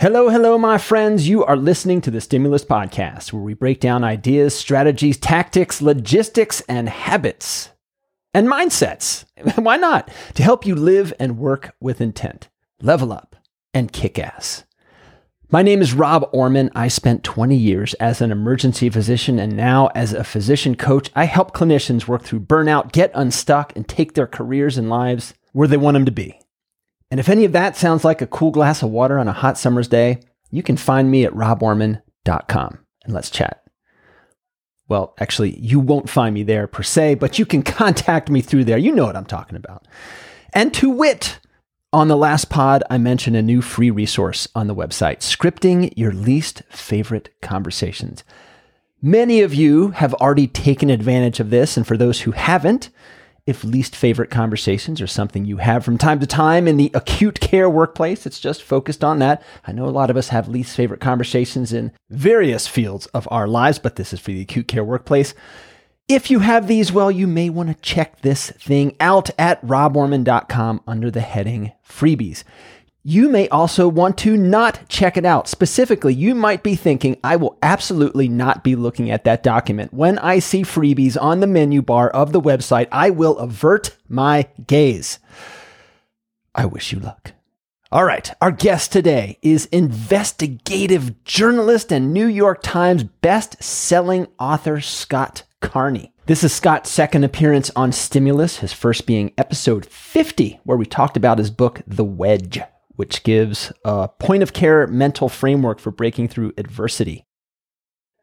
Hello, hello, my friends. You are listening to the Stimulus Podcast, where we break down ideas, strategies, tactics, logistics, and habits and mindsets. Why not? To help you live and work with intent, level up, and kick ass. My name is Rob Orman. I spent 20 years as an emergency physician, and now as a physician coach, I help clinicians work through burnout, get unstuck, and take their careers and lives where they want them to be. And if any of that sounds like a cool glass of water on a hot summer's day, you can find me at roborman.com and let's chat. Well, actually, you won't find me there per se, but you can contact me through there. You know what I'm talking about. And to wit, on the last pod, I mentioned a new free resource on the website Scripting Your Least Favorite Conversations. Many of you have already taken advantage of this, and for those who haven't, if least favorite conversations are something you have from time to time in the acute care workplace, it's just focused on that. I know a lot of us have least favorite conversations in various fields of our lives, but this is for the acute care workplace. If you have these, well, you may want to check this thing out at roborman.com under the heading freebies. You may also want to not check it out. Specifically, you might be thinking, I will absolutely not be looking at that document. When I see freebies on the menu bar of the website, I will avert my gaze. I wish you luck. All right, our guest today is investigative journalist and New York Times best-selling author Scott Carney. This is Scott's second appearance on Stimulus, his first being episode 50, where we talked about his book, The Wedge which gives a point of care mental framework for breaking through adversity.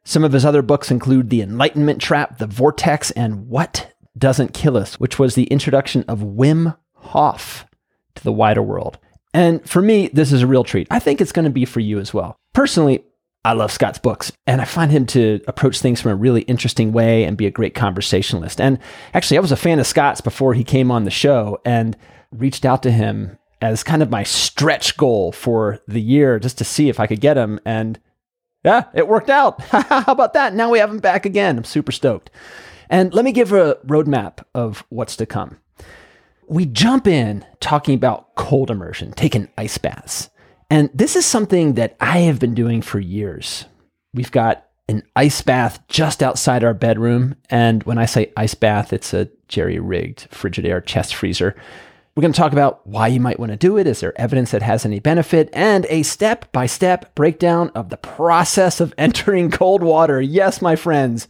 Some of his other books include The Enlightenment Trap, The Vortex, and What Doesn't Kill Us, which was the introduction of Wim Hof to the wider world. And for me, this is a real treat. I think it's going to be for you as well. Personally, I love Scott's books, and I find him to approach things from a really interesting way and be a great conversationalist. And actually, I was a fan of Scott's before he came on the show and reached out to him as kind of my stretch goal for the year just to see if I could get him. And yeah, it worked out. How about that? Now we have him back again. I'm super stoked. And let me give a roadmap of what's to come. We jump in talking about cold immersion, taking ice baths. And this is something that I have been doing for years. We've got an ice bath just outside our bedroom. And when I say ice bath, it's a jerry rigged Frigidaire chest freezer we're going to talk about why you might want to do it. Is there evidence that has any benefit? And a step by step breakdown of the process of entering cold water. Yes, my friends.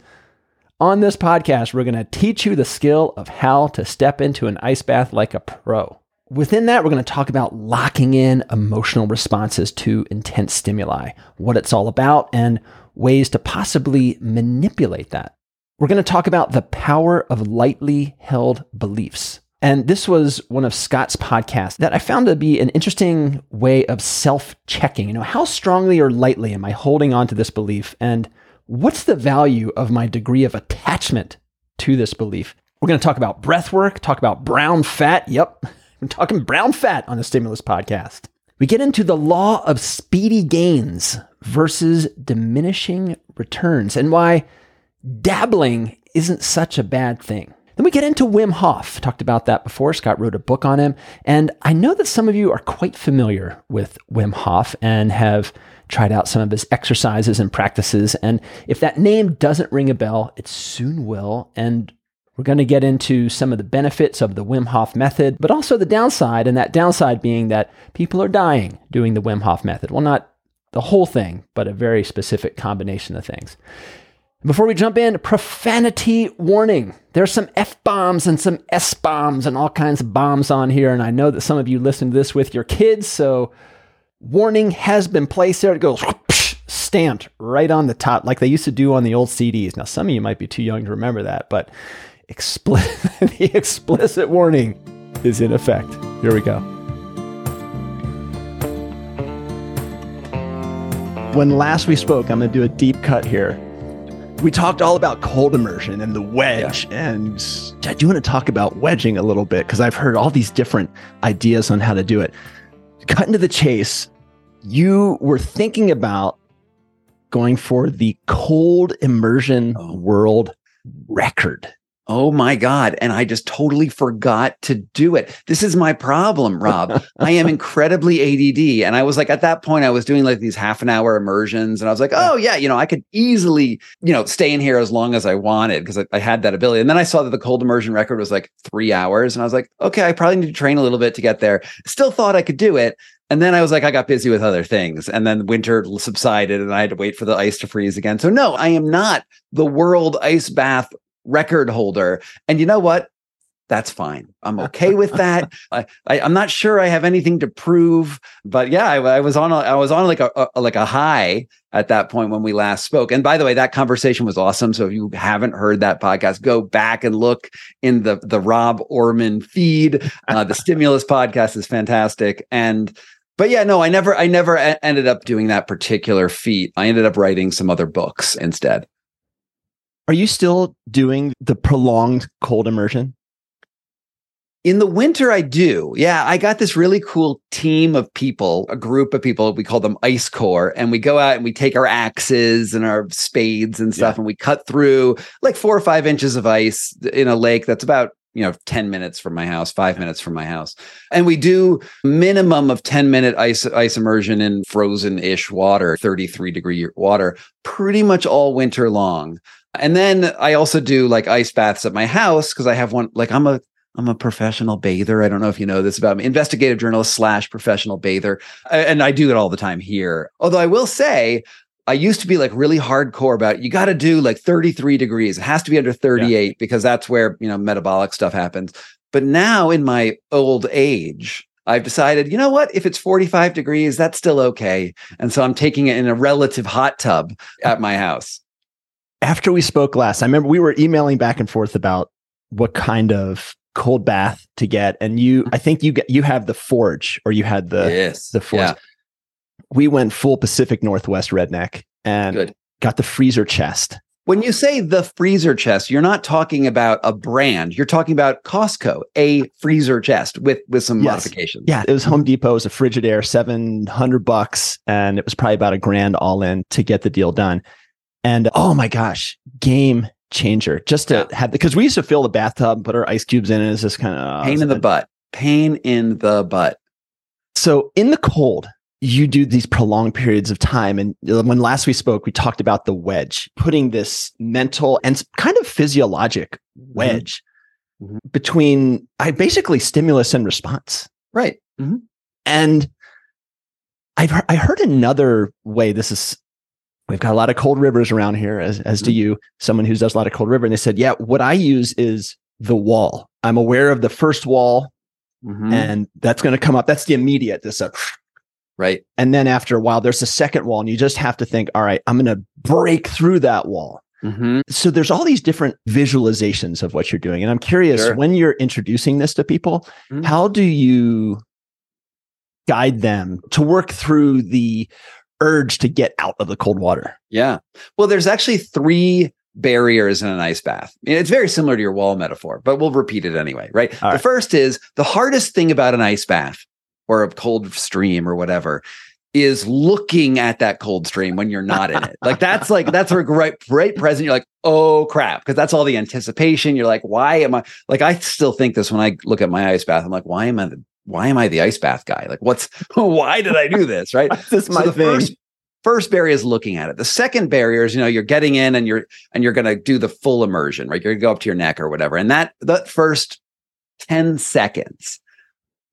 On this podcast, we're going to teach you the skill of how to step into an ice bath like a pro. Within that, we're going to talk about locking in emotional responses to intense stimuli, what it's all about, and ways to possibly manipulate that. We're going to talk about the power of lightly held beliefs. And this was one of Scott's podcasts that I found to be an interesting way of self checking. You know, how strongly or lightly am I holding on to this belief? And what's the value of my degree of attachment to this belief? We're going to talk about breath work, talk about brown fat. Yep, I'm talking brown fat on the Stimulus podcast. We get into the law of speedy gains versus diminishing returns and why dabbling isn't such a bad thing. Then we get into Wim Hof. Talked about that before. Scott wrote a book on him. And I know that some of you are quite familiar with Wim Hof and have tried out some of his exercises and practices. And if that name doesn't ring a bell, it soon will. And we're going to get into some of the benefits of the Wim Hof method, but also the downside. And that downside being that people are dying doing the Wim Hof method. Well, not the whole thing, but a very specific combination of things. Before we jump in, profanity warning. There's some F bombs and some S bombs and all kinds of bombs on here. And I know that some of you listen to this with your kids. So, warning has been placed there. It goes stamped right on the top, like they used to do on the old CDs. Now, some of you might be too young to remember that, but explicit, the explicit warning is in effect. Here we go. When last we spoke, I'm going to do a deep cut here we talked all about cold immersion and the wedge. Yeah. And I do want to talk about wedging a little bit because I've heard all these different ideas on how to do it. Cut into the chase, you were thinking about going for the cold immersion oh. world record. Oh my God. And I just totally forgot to do it. This is my problem, Rob. I am incredibly ADD. And I was like, at that point, I was doing like these half an hour immersions. And I was like, oh, yeah, you know, I could easily, you know, stay in here as long as I wanted because I, I, had that ability. And then I saw that the cold immersion record was like three hours. And I was like, okay, I probably need to train a little bit to get there. Still thought I could do it. And then I was like, I got busy with other things. And then winter subsided and I had to wait for the ice to freeze again. So, no, I am not the world ice bath record holder. And you know what? That's fine. I'm okay with that. I, I, am not sure I have anything to prove, but yeah, I, I was on a, I was on like a, a, like a high at that point when we last spoke. And by the way, that conversation was awesome. So if you haven't heard that podcast, go back and look in the the Rob Orman feed. Uh, the Stimulus podcast is fantastic. And but yeah, no, I never I never a- ended up doing that particular feat. I ended up writing some other books instead. Are you still doing the prolonged cold immersion? In the winter, I do. Yeah, I got this really cool team of people, a group of people. We call them Ice Core, and we go out and we take our axes and our spades and stuff, yeah. and we cut through like four or five inches of ice in a lake that's about you know 10 minutes from my house 5 minutes from my house and we do minimum of 10 minute ice ice immersion in frozen-ish water 33 degree water pretty much all winter long and then I also do like ice baths at my house because I have one like I'm a I'm a professional bather. I don't know if you know this about me. Investigative journalist slash professional bather. And I do it all the time here. Although I will say, I used to be like really hardcore about you got to do like 33 degrees. It has to be under 38 yeah. because that's where, you know, metabolic stuff happens. But now in my old age, I've decided, you know what? If it's 45 degrees, that's still okay. And so I'm taking it in a relative hot tub at my house after we spoke last, I remember we were emailing back and forth about what kind of cold bath to get, and you, I think you get you have the Forge or you had the yes. the Forge. Yeah. We went full Pacific Northwest redneck and Good. got the freezer chest. When you say the freezer chest, you're not talking about a brand. You're talking about Costco, a freezer chest with with some yes. modifications. Yeah, it was Home Depot. It was a Frigidaire, seven hundred bucks, and it was probably about a grand all in to get the deal done. And oh my gosh, game changer just to have because we used to fill the bathtub, and put our ice cubes in, and it's just kind of pain in the butt. Pain in the butt. So in the cold, you do these prolonged periods of time. And when last we spoke, we talked about the wedge, putting this mental and kind of physiologic mm-hmm. wedge mm-hmm. between I basically stimulus and response. Right. Mm-hmm. And I've I heard another way this is we've got a lot of cold rivers around here, as, as do mm-hmm. you, someone who does a lot of cold river. And they said, yeah, what I use is the wall. I'm aware of the first wall mm-hmm. and that's going to come up. That's the immediate, this uh, right. And then after a while, there's a second wall and you just have to think, all right, I'm going to break through that wall. Mm-hmm. So there's all these different visualizations of what you're doing. And I'm curious sure. when you're introducing this to people, mm-hmm. how do you guide them to work through the urge to get out of the cold water. Yeah. Well, there's actually three barriers in an ice bath. It's very similar to your wall metaphor, but we'll repeat it anyway, right? All the right. first is the hardest thing about an ice bath or a cold stream or whatever is looking at that cold stream when you're not in it. Like that's like that's a great right present. You're like, oh crap, because that's all the anticipation. You're like, why am I like I still think this when I look at my ice bath. I'm like, why am I the why am I the ice bath guy? Like, what's why did I do this? Right. this is my so thing. First, first barrier is looking at it. The second barrier is, you know, you're getting in and you're and you're gonna do the full immersion, right? You're gonna go up to your neck or whatever. And that that first 10 seconds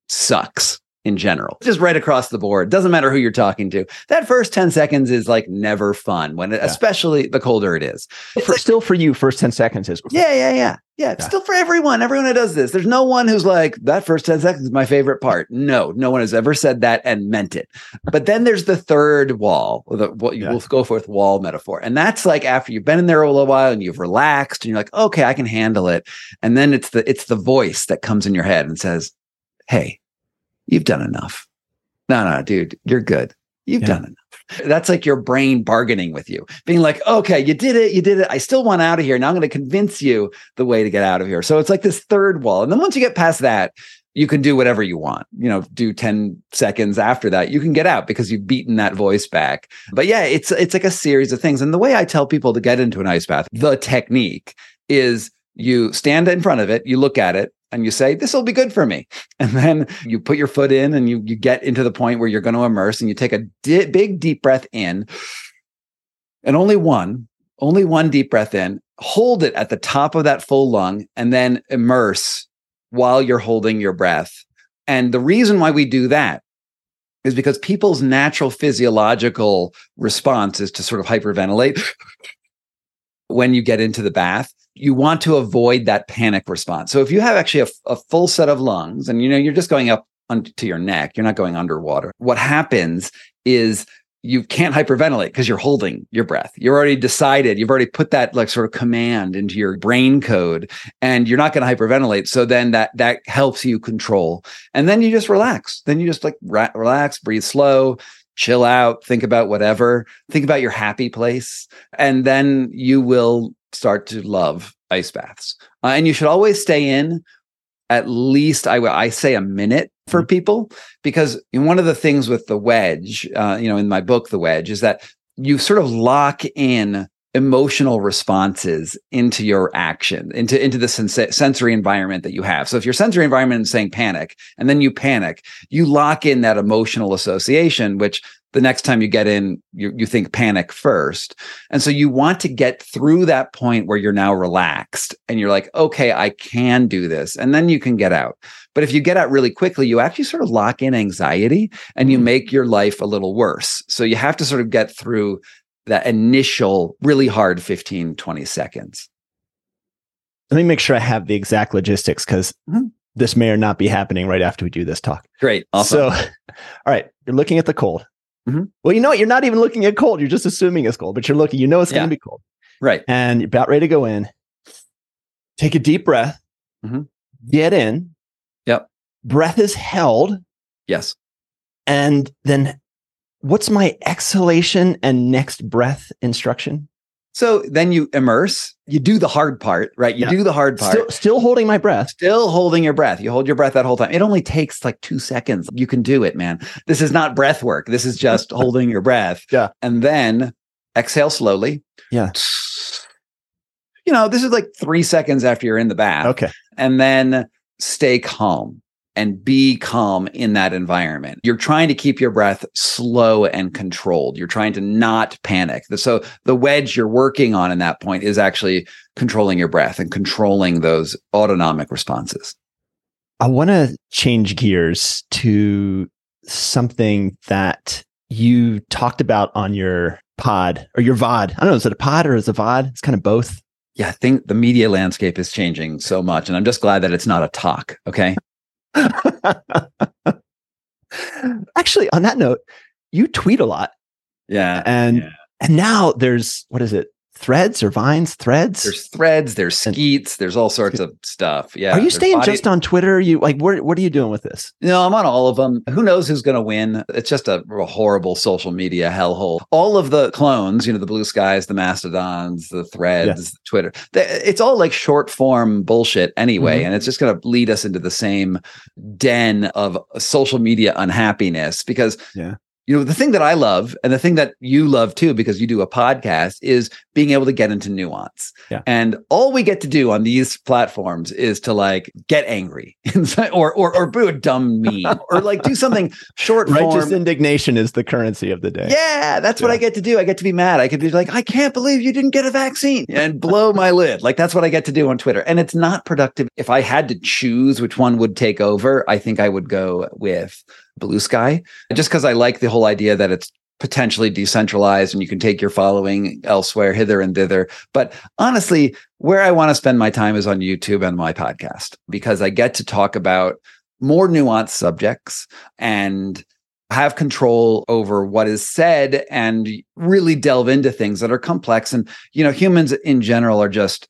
sucks in general, just right across the board. Doesn't matter who you're talking to. That first 10 seconds is like never fun when, it, yeah. especially the colder it is. For, like, still for you, first 10 seconds is. Yeah, yeah, yeah, yeah. Yeah. Still for everyone. Everyone who does this. There's no one who's like, that first 10 seconds is my favorite part. No, no one has ever said that and meant it. But then there's the third wall, the, what you yeah. will go for with wall metaphor. And that's like after you've been in there a little while and you've relaxed and you're like, okay, I can handle it. And then it's the, it's the voice that comes in your head and says, Hey, you've done enough. No, no, dude, you're good. You've yeah. done enough. That's like your brain bargaining with you, being like, okay, you did it. You did it. I still want out of here. Now I'm going to convince you the way to get out of here. So it's like this third wall. And then once you get past that, you can do whatever you want. You know, do 10 seconds after that, you can get out because you've beaten that voice back. But yeah, it's it's like a series of things. And the way I tell people to get into an ice bath, the technique is you stand in front of it, you look at it, and you say, This will be good for me. And then you put your foot in and you, you get into the point where you're going to immerse and you take a di- big deep breath in and only one, only one deep breath in, hold it at the top of that full lung and then immerse while you're holding your breath. And the reason why we do that is because people's natural physiological response is to sort of hyperventilate when you get into the bath you want to avoid that panic response. So if you have actually a, a full set of lungs and you know you're just going up to your neck, you're not going underwater. What happens is you can't hyperventilate because you're holding your breath. You're already decided, you've already put that like sort of command into your brain code and you're not going to hyperventilate. So then that that helps you control. And then you just relax. Then you just like ra- relax, breathe slow, chill out, think about whatever, think about your happy place and then you will start to love ice baths. Uh, and you should always stay in at least I, I say a minute for mm-hmm. people because one of the things with the wedge, uh, you know, in my book, The Wedge, is that you sort of lock in emotional responses into your action into into the sens- sensory environment that you have so if your sensory environment is saying panic and then you panic you lock in that emotional association which the next time you get in, you, you think panic first. And so you want to get through that point where you're now relaxed and you're like, okay, I can do this. And then you can get out. But if you get out really quickly, you actually sort of lock in anxiety and you mm. make your life a little worse. So you have to sort of get through that initial really hard 15, 20 seconds. Let me make sure I have the exact logistics because mm-hmm. this may or not be happening right after we do this talk. Great. Awesome. So, all right, you're looking at the cold. Mm-hmm. Well, you know what? You're not even looking at cold. You're just assuming it's cold, but you're looking, you know it's yeah. going to be cold. Right. And you're about ready to go in. Take a deep breath. Mm-hmm. Get in. Yep. Breath is held. Yes. And then what's my exhalation and next breath instruction? So then you immerse, you do the hard part, right? You yeah. do the hard part. Still, still, holding my breath. Still holding your breath. You hold your breath that whole time. It only takes like two seconds. You can do it, man. This is not breath work. This is just holding your breath. Yeah. And then exhale slowly. Yeah. You know, this is like three seconds after you're in the bath. Okay. And then stay calm and be calm in that environment. You're trying to keep your breath slow and controlled. You're trying to not panic. So the wedge you're working on in that point is actually controlling your breath and controlling those autonomic responses. I want to change gears to something that you talked about on your pod or your VOD. I don't know, is it a pod or is it a VOD? It's kind of both. Yeah, I think the media landscape is changing so much. And I'm just glad that it's not a talk. Okay. Actually, on that note, you tweet a lot. Yeah. And yeah. and now there's what is it? Threads or vines threads? There's threads there's skeets there's all sorts of stuff yeah. Are you staying body- just on twitter? You like what, what are you doing with this? No i'm on all of them who knows who's going to win? It's just a, a, horrible social media hellhole. All of the clones you know the blue skies the mastodons the threads yeah. twitter it's all like short form bullshit anyway mm-hmm. and it's just going to lead us into the same den of social media unhappiness because yeah you know the thing that i love and the thing that you love too because you do a podcast is being able to get into nuance. Yeah. and all we get to do on these platforms is to like get angry or or or do a dumb meme or like do something short righteous form. indignation is the currency of the day. Yeah that's yeah. what i get to do. I get to be mad. I could be like i can't believe you didn't get a vaccine and blow my lid. Like that's what i get to do on twitter. And it's not productive. If i had to choose which one would take over i think i would go with blue sky. Just because i like the whole idea that it's potentially decentralized and you can take your following elsewhere hither and thither. But honestly where i want to spend my time is on youtube and my podcast because i get to talk about more nuanced subjects and have control over what is said and really delve into things that are complex. And you know humans in general are just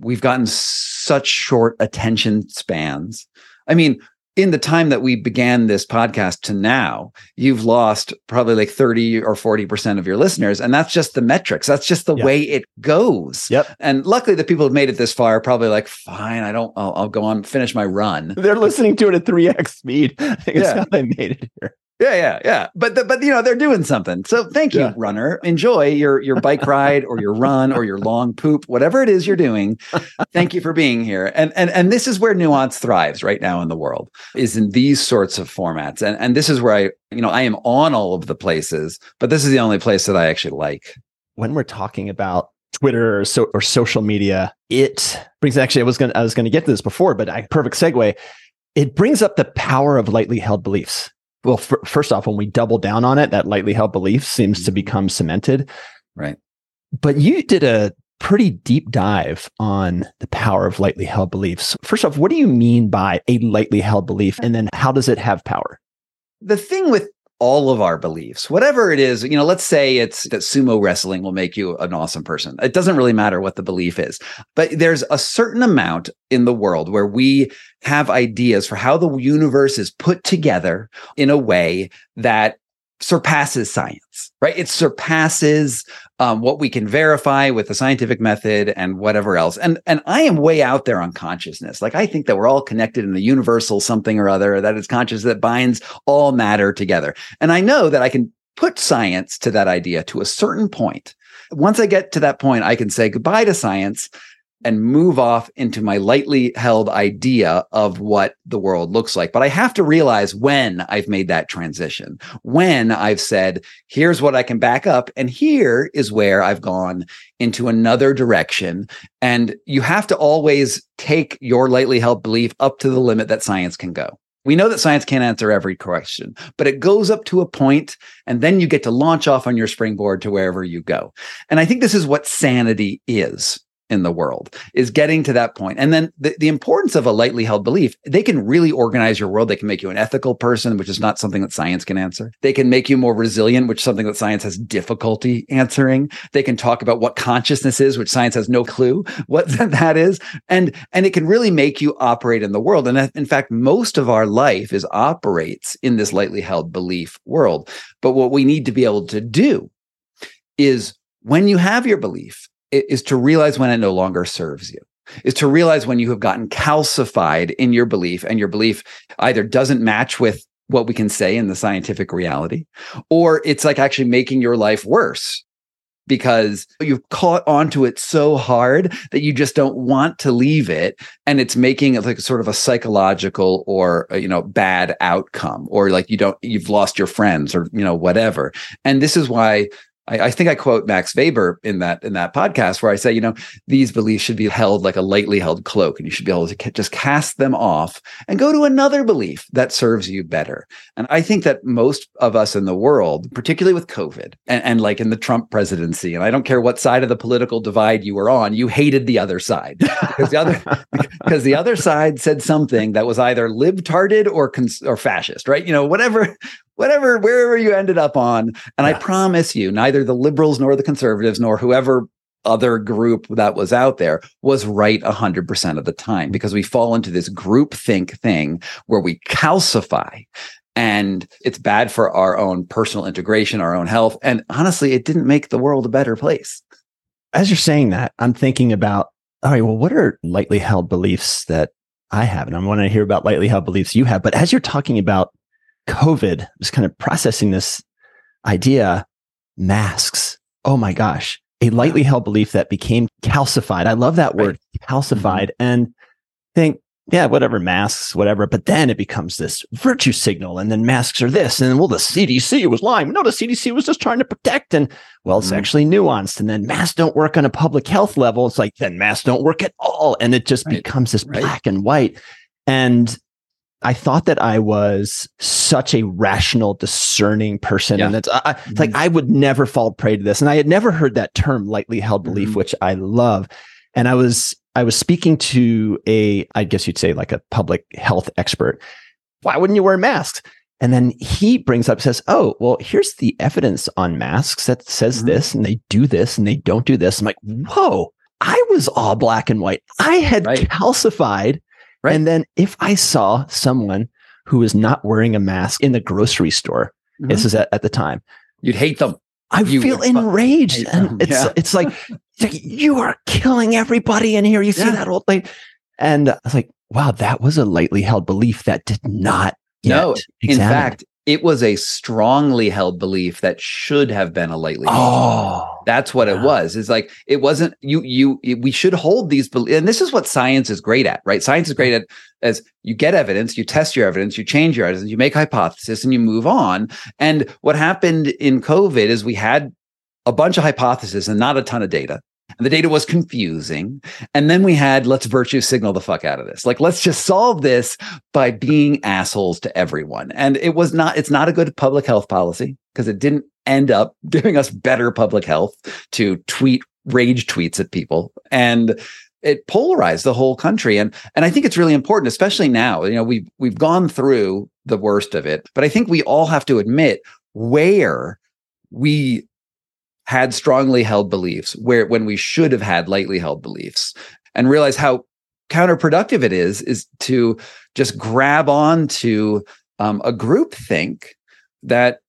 we've gotten such short attention spans. I mean in the time that we began this podcast to now, you've lost probably like 30 or 40% of your listeners. And that's just the metrics. That's just the yep. way it goes. Yep. And luckily, the people who've made it this far are probably like, fine, I don't, I'll, I'll go on, finish my run. They're listening to it at 3x speed. I think yeah. how they made it here. Yeah, yeah, yeah. But the, but you know they're doing something. So thank you, yeah. runner. Enjoy your your bike ride or your run or your long poop, whatever it is you're doing. thank you for being here. And and and this is where nuance thrives right now in the world is in these sorts of formats. And and this is where I you know I am on all of the places, but this is the only place that I actually like. When we're talking about Twitter or, so, or social media, it brings actually I was gonna I was going to get to this before, but I perfect segue. It brings up the power of lightly held beliefs well, f- first off, when we double down on it, that lightly held belief seems to mm-hmm. become cemented. Right. But you did a pretty deep dive on the power of lightly held beliefs. First off, what do you mean by a lightly held belief? And then how does it have power? The thing with all of our beliefs, whatever it is, you know, let's say it's that sumo wrestling will make you an awesome person. It doesn't really matter what the belief is, but there's a certain amount in the world where we have ideas for how the universe is put together in a way that surpasses science, right? It surpasses um, what we can verify with the scientific method and whatever else. And and I am way out there on consciousness. Like I think that we're all connected in a universal something or other that is conscious that binds all matter together. And I know that I can put science to that idea to a certain point. Once I get to that point, I can say goodbye to science and move off into my lightly held idea of what the world looks like. But I have to realize when I've made that transition, when I've said, here's what I can back up, and here is where I've gone into another direction. And you have to always take your lightly held belief up to the limit that science can go. We know that science can't answer every question, but it goes up to a point and then you get to launch off on your springboard to wherever you go. And I think this is what sanity is in the world is getting to that point. And then the, the importance of a lightly held belief they can really organize your world. They can make you an ethical person which is not something that science can answer. They can make you more resilient which is something that science has difficulty answering. They can talk about what consciousness is which science has no clue what that is. And and it can really make you operate in the world. And in fact most of our life is operates in this lightly held belief world. But what we need to be able to do is when you have your belief is to realize when it no longer serves you is to realize when you have gotten calcified in your belief and your belief either doesn't match with what we can say in the scientific reality or it's like actually making your life worse because you've caught onto it so hard that you just don't want to leave it and it's making it like a sort of a psychological or uh, you know bad outcome or like you don't you've lost your friends or you know whatever. And this is why I, I, think I quote Max Weber in that in that podcast where I say, you know, these beliefs should be held like a lightly held cloak, and you should be able to ca- just cast them off and go to another belief that serves you better. And I think that most of us in the world, particularly with COVID and, and like in the Trump presidency, and I don't care what side of the political divide you were on, you hated the other side because the other because the other side said something that was either libtarded or cons- or fascist, right? You know, whatever whatever, wherever you ended up on. And yeah. I promise you, neither the liberals nor the conservatives nor whoever other group that was out there was right 100% of the time because we fall into this group think thing where we calcify and it's bad for our own personal integration, our own health. And honestly, it didn't make the world a better place. As you're saying that, I'm thinking about, all right, well, what are lightly held beliefs that I have? And I want to hear about lightly held beliefs you have. But as you're talking about COVID, was kind of processing this idea masks. Oh my gosh, a lightly held belief that became calcified. I love that word, right. calcified, mm-hmm. and think, yeah, whatever, masks, whatever. But then it becomes this virtue signal, and then masks are this, and then, well, the CDC was lying. No, the CDC was just trying to protect. And well, it's mm-hmm. actually nuanced. And then masks don't work on a public health level. It's like, then masks don't work at all. And it just right. becomes this right. black and white. And I thought that I was such a rational, discerning person. Yeah. And that's I, mm-hmm. like, I would never fall prey to this. And I had never heard that term lightly held belief, mm-hmm. which I love. And I was, I was speaking to a, I guess you'd say like a public health expert. Why wouldn't you wear masks? And then he brings up, says, Oh, well, here's the evidence on masks that says mm-hmm. this and they do this and they don't do this. I'm like, Whoa, I was all black and white. I had right. calcified Right. And then if I saw someone who is not wearing a mask in the grocery store, mm-hmm. this is at, at, the time, you'd hate them. I you feel enraged. And it's yeah. it's like you are killing everybody in here. You see yeah. that old lady. And I was like, wow, that was a lightly held belief that did not no, in fact, it was a strongly held belief that should have been a lightly Oh, that's what it was. It's like it wasn't you. You we should hold these. beliefs And this is what science is great at, right? Science is great at as you get evidence, you test your evidence, you change your evidence, you make hypothesis, and you move on. And what happened in COVID is we had a bunch of hypotheses and not a ton of data. And the data was confusing. And then we had let's virtue signal the fuck out of this. Like, let's just solve this by being assholes to everyone. And it was not, it's not a good public health policy because it didn't end up giving us better public health to tweet rage tweets at people. And it polarized the whole country. And and I think it's really important, especially now. You know, we've we've gone through the worst of it, but I think we all have to admit where we had strongly held beliefs, where when we should have had lightly held beliefs, and realize how counterproductive it is, is to just grab on to um, a group think that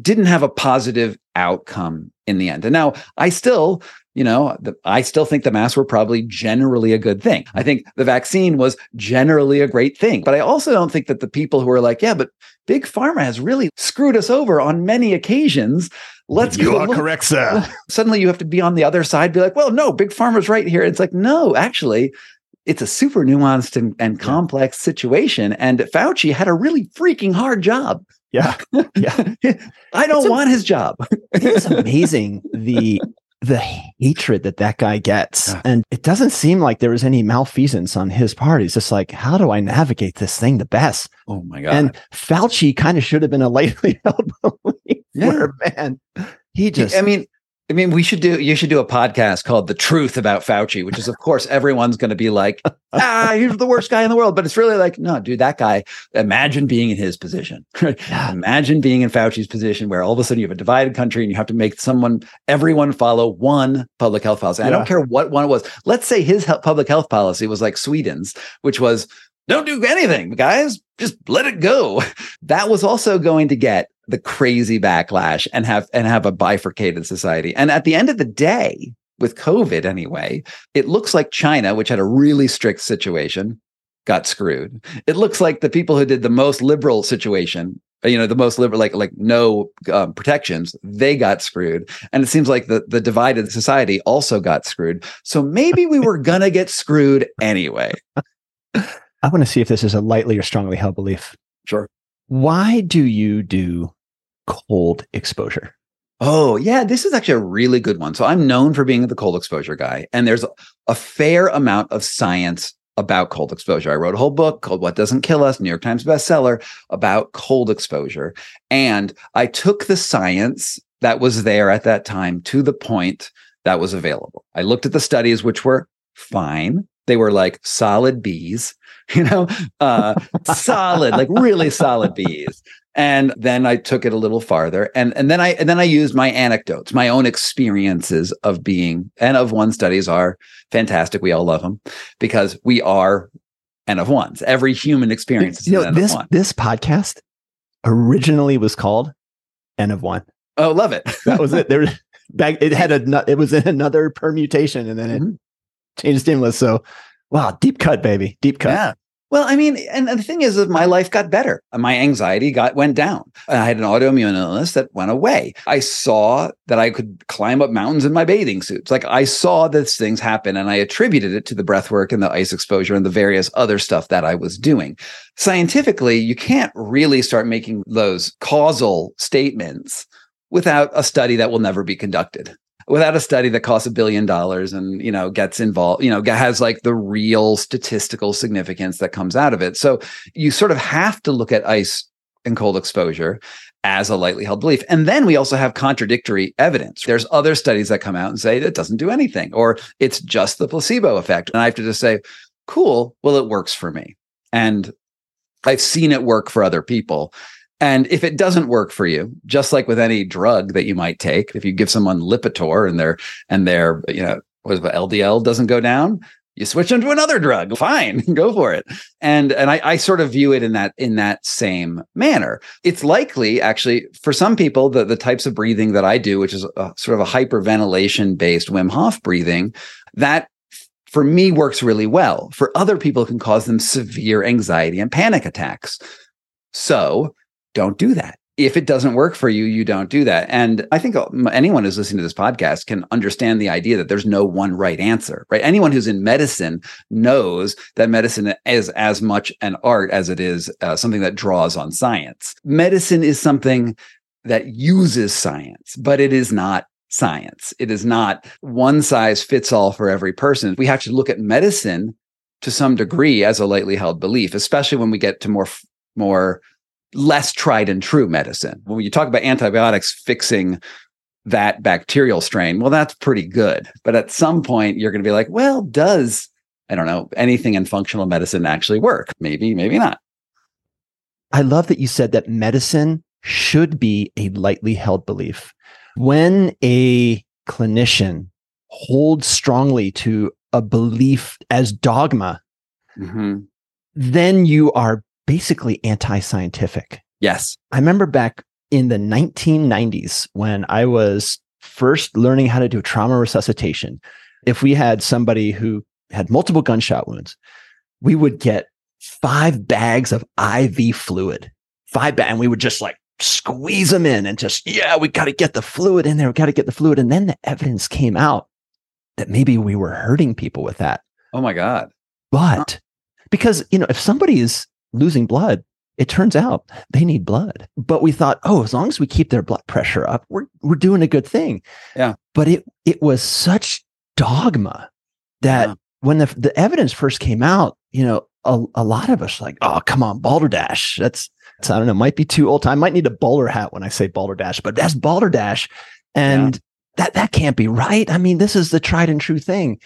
didn't have a positive outcome in the end. And now I still, you know, the, I still think the masks were probably generally a good thing. I think the vaccine was generally a great thing. But I also don't think that the people who are like, yeah, but big pharma has really screwed us over on many occasions. Let's you go are look- correct, sir. Suddenly you have to be on the other side, be like, well, no, big pharma's right here. It's like, no, actually, it's a super nuanced and, and Yeah. complex situation. And Fauci had a really freaking hard job. Yeah, yeah. I don't It's a- want his job. it's amazing the the hatred that that guy gets, Yeah. and it doesn't seem like there was any malfeasance on his part. He's just like, how do I navigate this thing the best? Oh my God. And Fauci kind of should have been a lightly held belief. Yeah. where, man, he just. I mean, I mean, we should do. You should do a podcast called "The Truth About Fauci," which is, of course, everyone's going to be like, "Ah, he's the worst guy in the world," but it's really like, no, dude, that guy. Imagine being in his position. Imagine being in Fauci's position, where all of a sudden you have a divided country and you have to make someone, everyone follow one public health policy. I don't care what one it was. Let's say his he- public health policy was like Sweden's, which was don't do anything, guys. Just let it go. That was also going to get the crazy backlash and have and have a bifurcated society. And at the end of the day, with COVID anyway, it looks like China, which had a really strict situation, got screwed. It looks like the people who did the most liberal situation, you know, the most liberal, like like no um, protections, they got screwed. And it seems like the the divided society also got screwed. So maybe we were gonna get screwed anyway. I want to see if this is a lightly or strongly held belief. Sure. Why do you do cold exposure? Oh, yeah, this is actually a really good one. So I'm known for being the cold exposure guy, and there's a fair amount of science about cold exposure. I wrote a whole book called What Doesn't Kill Us, New York Times bestseller about cold exposure. And I took the science that was there at that time to the point that was available. I looked at the studies, which were fine. They were like solid B's, you know, uh, solid, like really solid B's. And then I took it a little farther, and and then I and then I used my anecdotes, my own experiences of being N of one studies are fantastic. We all love them because we are N of ones. Every human experience is You know, N this of one. this podcast originally was called N of One. Oh, love it. That was it. There, back it had a it was in another permutation, and then it Mhm. changed stimulus. So, wow, deep cut, baby, deep cut. Yeah. Well, I mean, and the thing is, that my life got better. My anxiety got went down. I had an autoimmune illness that went away. I saw that I could climb up mountains in my bathing suits. Like I saw these things happen, and I attributed it to the breath work and the ice exposure and the various other stuff that I was doing. Scientifically, you can't really start making those causal statements without a study that will never be conducted without a study that costs a billion dollars and you know gets involved you know has like the real statistical significance that comes out of it. So you sort of have to look at ice and cold exposure as a lightly held belief. And then we also have contradictory evidence. There's other studies that come out and say it doesn't do anything or it's just the placebo effect. And i have to just say cool. Well it works for me. And i've seen it work for other people and if it doesn't work for you, just like with any drug that you might take, if you give someone Lipitor and their and their you know what is it, LDL doesn't go down, you switch them to another drug. Fine, go for it. And and I, I sort of view it in that in that same manner. It's likely actually for some people the the types of breathing that I do, which is a, sort of a hyperventilation based Wim Hof breathing, that for me works really well. For other people, can cause them severe anxiety and panic attacks. So don't do that if it doesn't work for you, you don't do that. And I think anyone who's listening to this podcast can understand the idea that there's no one right answer, right? Anyone who's in medicine knows that medicine is as much an art as it is uh, something that draws on science. Medicine is something that uses science, but it is not science. It is not one size fits all for every person. We have to look at medicine to some degree as a lightly held belief, especially when we get to more more less tried and true medicine. When you talk about antibiotics fixing that bacterial strain, well, that's pretty good. But at some point, you're going to be like, well, does, I don't know, anything in functional medicine actually work? Maybe, maybe not. I love that you said that medicine should be a lightly held belief. When a clinician holds strongly to a belief as dogma, mm-hmm. then you are basically anti scientific. Yes. I remember back in the 1990s when I was first learning how to do trauma resuscitation. If we had somebody who had multiple gunshot wounds, we would get five bags of IV fluid, five bags, and we would just like squeeze them in and just, yeah, we got to get the fluid in there. We got to get the fluid. And then the evidence came out that maybe we were hurting people with that. Oh my God. But because, you know, if somebody is losing blood, it turns out they need blood. But we thought, oh, as long as we keep their blood pressure up, we're we're doing a good thing. Yeah. But it it was such dogma that yeah. when the the evidence first came out, you know, a, a lot of us like, oh, come on, balderdash. That's, that's I don't know, might be too old. I might need a bowler hat when I say balderdash, but that's balderdash. And yeah. that that can't be right. I mean, this is the tried and true thing.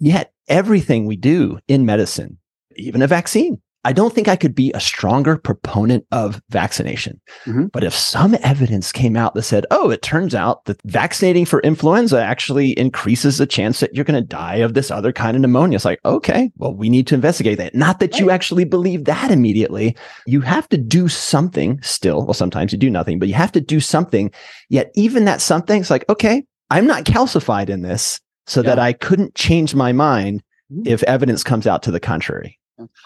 Yet everything we do in medicine, even a vaccine, I don't think I could be a stronger proponent of vaccination. Mm-hmm. But if some evidence came out that said, oh, it turns out that vaccinating for influenza actually increases the chance that you're going to die of this other kind of pneumonia, it's like, okay, well, we need to investigate that. Not that right. you actually believe that immediately. You have to do something still. Well, sometimes you do nothing, but you have to do something. Yet, even that something, it's like, okay, I'm not calcified in this so yeah. that I couldn't change my mind mm-hmm. if evidence comes out to the contrary.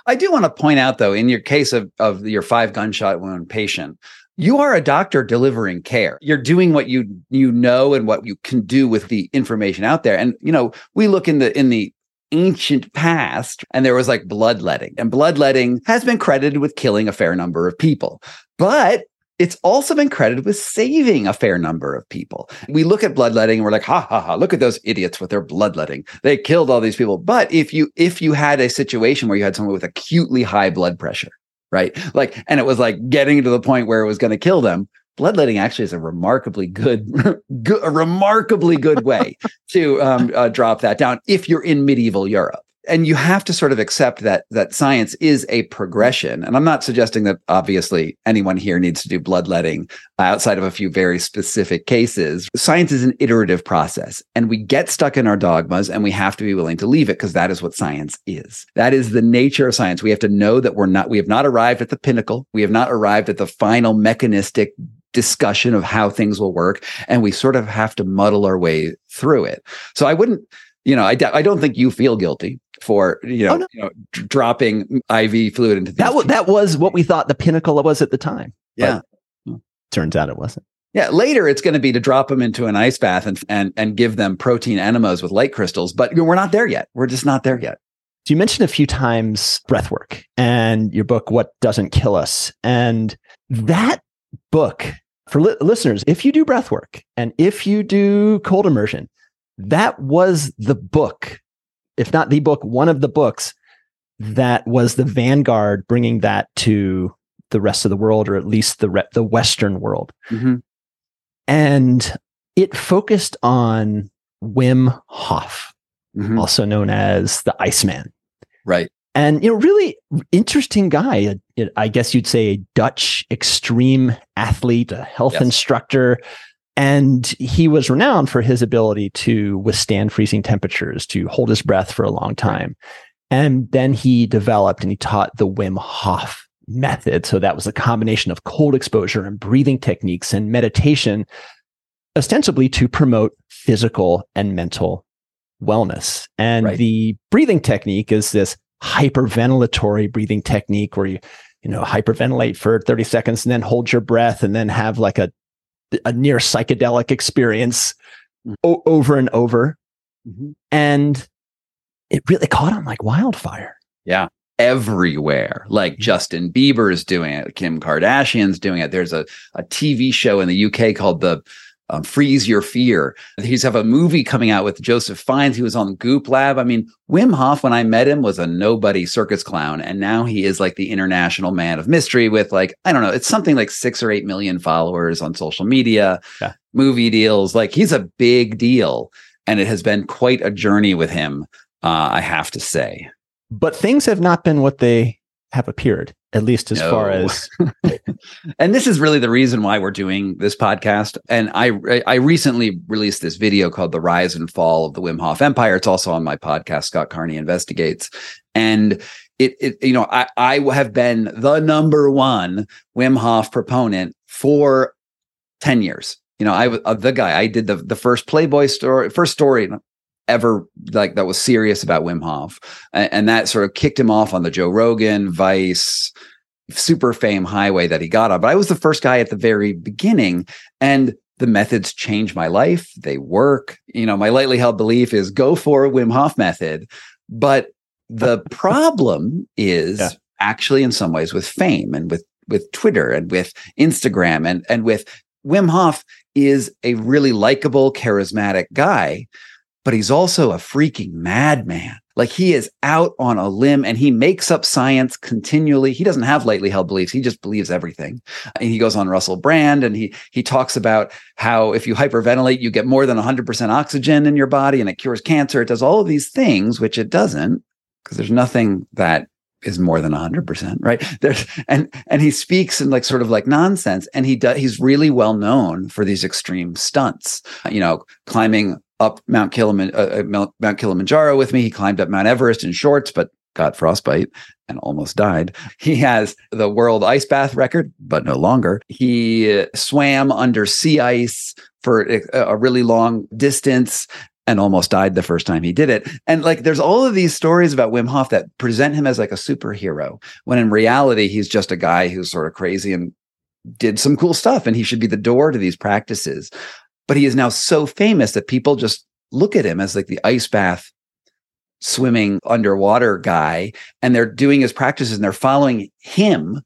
I do want to point out, though, in your case of, of your five gunshot wound patient, you are a doctor delivering care. You're doing what you you know and what you can do with the information out there. And you know, we look in the in the ancient past and there was like bloodletting and bloodletting has been credited with killing a fair number of people but it's also been credited with saving a fair number of people. We look at bloodletting and we're like, ha ha ha, look at those idiots with their bloodletting. They killed all these people. But if you if you had a situation where you had someone with acutely high blood pressure, right? Like, and it was like getting to the point where it was going to kill them, bloodletting actually is a remarkably good, good a remarkably good way to um, uh, drop that down if you're in medieval Europe and you have to sort of accept that that science is a progression. And i'm not suggesting that obviously anyone here needs to do bloodletting outside of a few very specific cases. Science is an iterative process and we get stuck in our dogmas and we have to be willing to leave it because that is what science is. That is the nature of science. We have to know that we're not we have not arrived at the pinnacle. We have not arrived at the final mechanistic discussion of how things will work and we sort of have to muddle our way through it. So i wouldn't you know, I, I don't think you feel guilty for you know, oh, no. you know d- dropping IV fluid into that. W- that was what we thought the pinnacle was at the time. Yeah, turns out it wasn't. Yeah, later it's going to be to drop them into an ice bath and and and give them protein enemas with light crystals, but we're not there yet. We're just not there yet. So you mentioned a few times breath work and your book What Doesn't Kill Us and that book for li- listeners, if you do breath work and if you do cold immersion, that was the book, if not the book, one of the books that was the vanguard bringing that to the rest of the world, or at least the re- the Western world. Mm-hmm. And it focused on Wim Hof, mm-hmm. also known as the Iceman. Right. And you know, really interesting guy. I guess you'd say a Dutch extreme athlete, a health yes. instructor, and he was renowned for his ability to withstand freezing temperatures, to hold his breath for a long time. And then he developed and he taught the Wim Hof method. So that was a combination of cold exposure and breathing techniques and meditation, ostensibly to promote physical and mental wellness. And right. the breathing technique is this hyperventilatory breathing technique where you you know, hyperventilate for 30 seconds and then hold your breath and then have like a, a near psychedelic experience mm-hmm. o- over and over. Mm-hmm. And it really caught on like wildfire. Yeah. Everywhere. Like mm-hmm. Justin Bieber's doing it, Kim Kardashian's doing it. There's a, a TV show in the UK called the um, Freeze Your Fear. He's have a movie coming out with Joseph Fiennes. He was on Goop Lab. I mean, Wim Hof, when I met him, was a nobody circus clown. And now he is like the international man of mystery with like, I don't know, it's something like six or eight million followers on social media, yeah. movie deals. Like he's a big deal. And it has been quite a journey with him, uh, I have to say. But things have not been what they have appeared at least as no. far as and this is really the reason why we're doing this podcast. And i i recently released this video called the rise and fall of the wim hof empire. It's also on my podcast scott carney investigates. And it, it you know i i have been the number one wim hof proponent for 10 years. You know i was uh, the guy i did the the first playboy story first story ever like that was serious about Wim Hof. And, and, that sort of kicked him off on the Joe Rogan, Vice, super fame highway that he got on. But I was the first guy at the very beginning. And the methods change my life. They work. You know, my lightly held belief is go for a Wim Hof method. But the problem is yeah. actually in some ways with fame and with with Twitter and with Instagram and and with Wim Hof is a really likable, charismatic guy but he's also a freaking madman. Like he is out on a limb and he makes up science continually. He doesn't have lightly held beliefs. He just believes everything. And he goes on Russell Brand and he he talks about how if you hyperventilate, you get more than 100% oxygen in your body and it cures cancer. It does all of these things, which it doesn't, because there's nothing that is more than 100% right there's and and he speaks in like sort of like nonsense and he does he's really well known for these extreme stunts you know climbing up Mount, Kiliman- uh, uh Mount Kilimanjaro with me. He climbed up Mount Everest in shorts, but got frostbite and almost died. He has the world ice bath record, but no longer. He uh, swam under sea ice for a, a really long distance and almost died the first time he did it. And like there's all of these stories about Wim Hof that present him as like a superhero when in reality he's just a guy who's sort of crazy and did some cool stuff and he should be the door to these practices but he is now so famous that people just look at him as like the ice bath swimming underwater guy and they're doing his practices and they're following him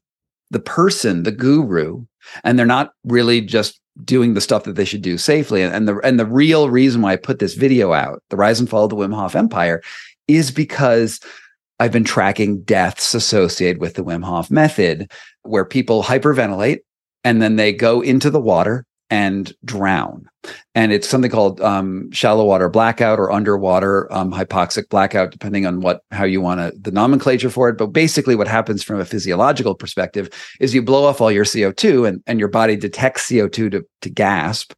the person the guru and they're not really just doing the stuff that they should do safely. And the and the real reason why I put this video out the rise and fall of the Wim Hof empire is because I've been tracking deaths associated with the Wim Hof method where people hyperventilate and then they go into the water and drown. And it's something called um, shallow water blackout or underwater um, hypoxic blackout, depending on what how you want to the nomenclature for it. But basically, what happens from a physiological perspective is you blow off all your CO two, and and your body detects CO two to to gasp.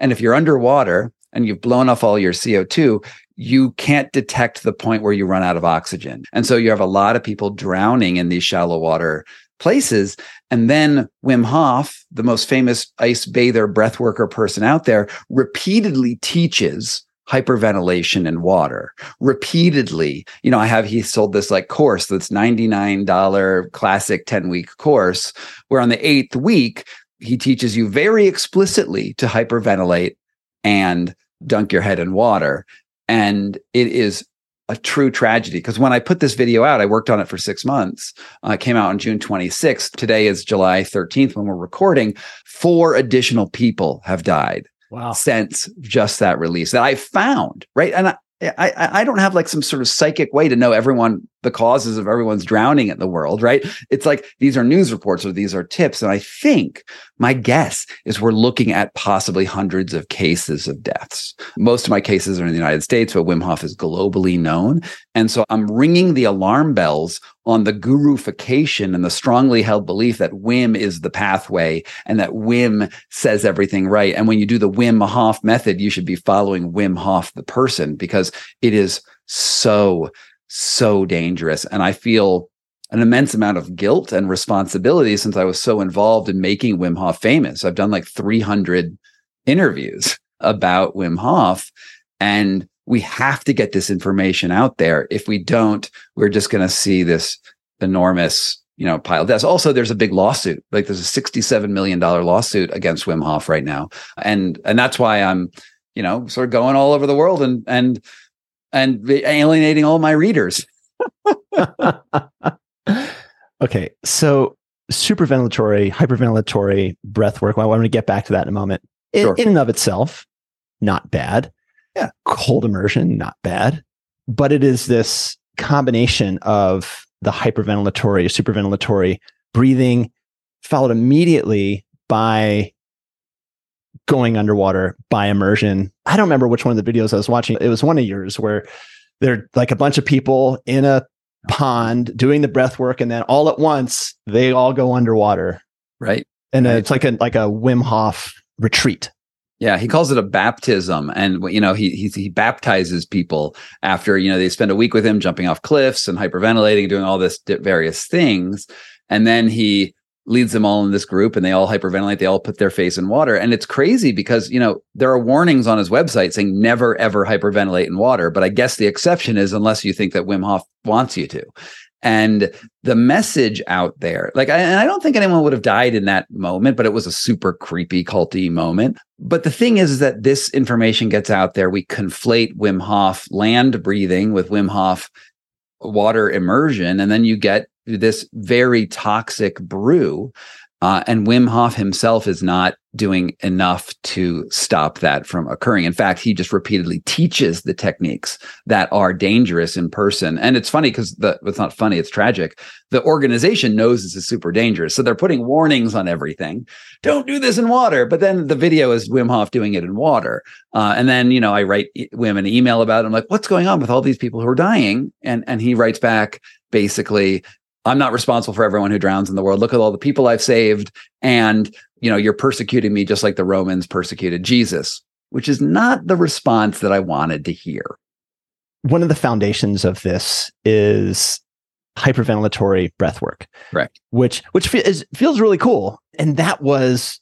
And if you're underwater and you've blown off all your CO two, you can't detect the point where you run out of oxygen. And so you have a lot of people drowning in these shallow water places. And then Wim Hof, the most famous ice bather breathworker person out there, repeatedly teaches hyperventilation in water. Repeatedly. You know i have he sold this like course that's $99 classic 10 week course where on the eighth week he teaches you very explicitly to hyperventilate and dunk your head in water. And it is a true tragedy because when I put this video out, I worked on it for six months. Uh, it came out on June 26th. Today is July 13th when we're recording. Four additional people have died wow. since just that release that I found, right? And I, I, I don't have like some sort of psychic way to know everyone the causes of everyone's drowning in the world, right? It's like these are news reports or these are tips. And I think my guess is we're looking at possibly hundreds of cases of deaths. Most of my cases are in the United States, but Wim Hof is globally known. And so I'm ringing the alarm bells on the gurufication and the strongly held belief that Wim is the pathway and that Wim says everything right. And when you do the Wim Hof method, you should be following Wim Hof, the person, because it is so so dangerous. And I feel an immense amount of guilt and responsibility since I was so involved in making Wim Hof famous. I've done like 300 interviews about Wim Hof, and we have to get this information out there. If we don't, we're just going to see this enormous you know, pile of deaths. Also, there's a big lawsuit. Like there's a $67 million lawsuit against Wim Hof right now. And and that's why I'm, you know, sort of going all over the world and and and alienating all my readers. okay. So superventilatory, hyperventilatory breath work. Well, I'm going to get back to that in a moment. In, sure. in and of itself, not bad. Yeah. Cold immersion, not bad. But it is this combination of the hyperventilatory, superventilatory breathing, followed immediately by going underwater by immersion. I don't remember which one of the videos I was watching. It was one of yours where they're like a bunch of people in a pond doing the breath work and then all at once they all go underwater right and right. it's like a like a wim hof retreat yeah he calls it a baptism and you know he, he he baptizes people after you know they spend a week with him jumping off cliffs and hyperventilating doing all this various things and then he leads them all in this group and they all hyperventilate they all put their face in water and it's crazy because you know there are warnings on his website saying never ever hyperventilate in water but i guess the exception is unless you think that wim hof wants you to and the message out there like I, and i don't think anyone would have died in that moment but it was a super creepy culty moment but the thing is, is that this information gets out there we conflate wim hof land breathing with wim hof water immersion and then you get this very toxic brew. Uh, and Wim Hof himself is not doing enough to stop that from occurring. In fact, he just repeatedly teaches the techniques that are dangerous in person. And it's funny because the it's not funny, it's tragic. The organization knows this is super dangerous. So they're putting warnings on everything. Don't do this in water. But then the video is Wim Hof doing it in water. Uh, and then, you know, I write Wim an email about it. I'm like, what's going on with all these people who are dying? And and he writes back basically, I'm not responsible for everyone who drowns in the world. Look at all the people I've saved. And, you know, you're persecuting me just like the Romans persecuted Jesus, which is not the response that I wanted to hear. One of the foundations of this is hyperventilatory breath work. Correct. Which which is, feels really cool. And that was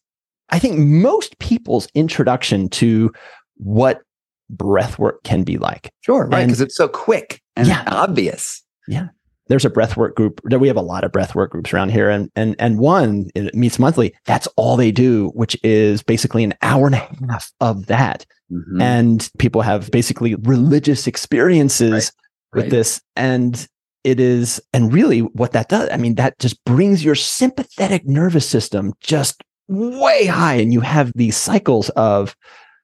I think most people's introduction to what breath work can be like. Sure, right, because it's so quick and yeah, obvious. Yeah there's a breathwork group. That we have a lot of breathwork groups around here, and and and one it meets monthly. That's all they do, which is basically an hour and a half of that. Mm-hmm. And people have basically religious experiences right. with right. this, and it is, and really, what that does, I mean, that just brings your sympathetic nervous system just way high, and you have these cycles of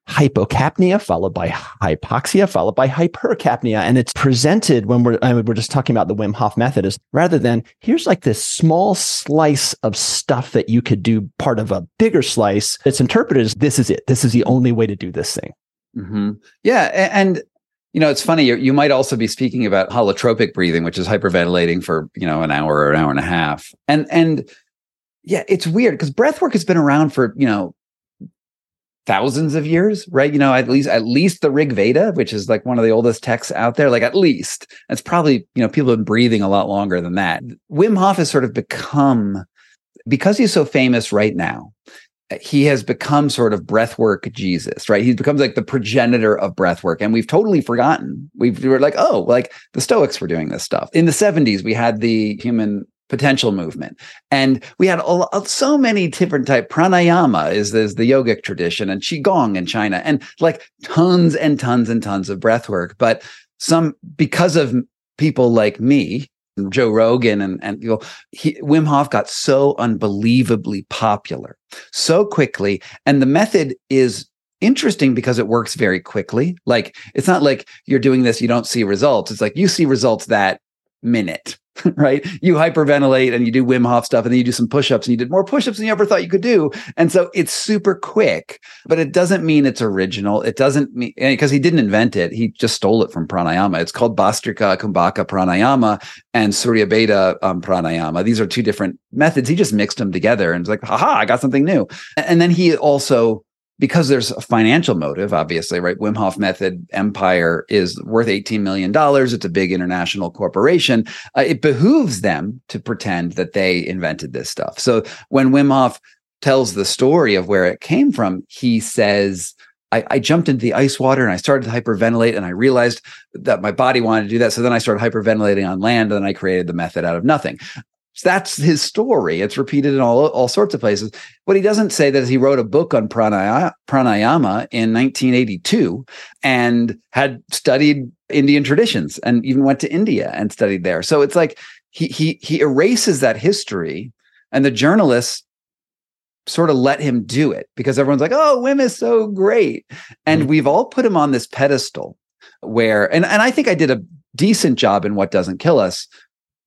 hypocapnia followed by hypoxia followed by hypercapnia and it's presented when we're I mean, we're just talking about the Wim Hof method is rather than here's like this small slice of stuff that you could do part of a bigger slice it's interpreted as this is it. This is the only way to do this thing. Mm-hmm. yeah. And you know it's funny you might also be speaking about holotropic breathing which is hyperventilating for you know an hour or an hour and a half. And and yeah it's weird because breath work has been around for you know thousands of years, right? You know, at least at least the Rig Veda, which is like one of the oldest texts out there, like at least. It's probably, you know, people have been breathing a lot longer than that. Wim Hof has sort of become because he's so famous right now. He has become sort of breathwork Jesus, right? He becomes like the progenitor of breathwork. And we've totally forgotten. We've, we were like, oh, like the Stoics were doing this stuff. In the 70s, we had the human potential movement. And we had a, uh, so many different type pranayama is, is the yogic tradition and qigong in China and like tons and tons and tons of breath work. But some because of people like me, Joe Rogan and, and you know, he, Wim Hof got so unbelievably popular so quickly. And the method is interesting because it works very quickly. Like it's not like you're doing this, you don't see results. It's like you see results that minute, right? You hyperventilate and you do Wim Hof stuff and then you do some push-ups and you did more push-ups than you ever thought you could do. And so it's super quick, but it doesn't mean it's original. It doesn't mean because he didn't invent it. He just stole it from pranayama. It's called Bhastrika Kumbhaka pranayama and Surya Bheda um, pranayama. These are two different methods. He just mixed them together and it's like, haha, I got something new. And then he also because there's a financial motive, obviously, right? Wim Hof Method Empire is worth $18 million. It's a big international corporation. Uh, it behooves them to pretend that they invented this stuff. So when Wim Hof tells the story of where it came from, he says, I, I, jumped into the ice water and I started to hyperventilate and I realized that my body wanted to do that. So then I started hyperventilating on land and then I created the method out of nothing. That's his story. It's repeated in all, all sorts of places. What he doesn't say that is he wrote a book on pranayama, pranayama in 1982 and had studied Indian traditions and even went to India and studied there. So it's like he he he erases that history and the journalists sort of let him do it because everyone's like, "Oh, Wim is so great." And mm-hmm. we've all put him on this pedestal where and and I think I did a decent job in what doesn't kill us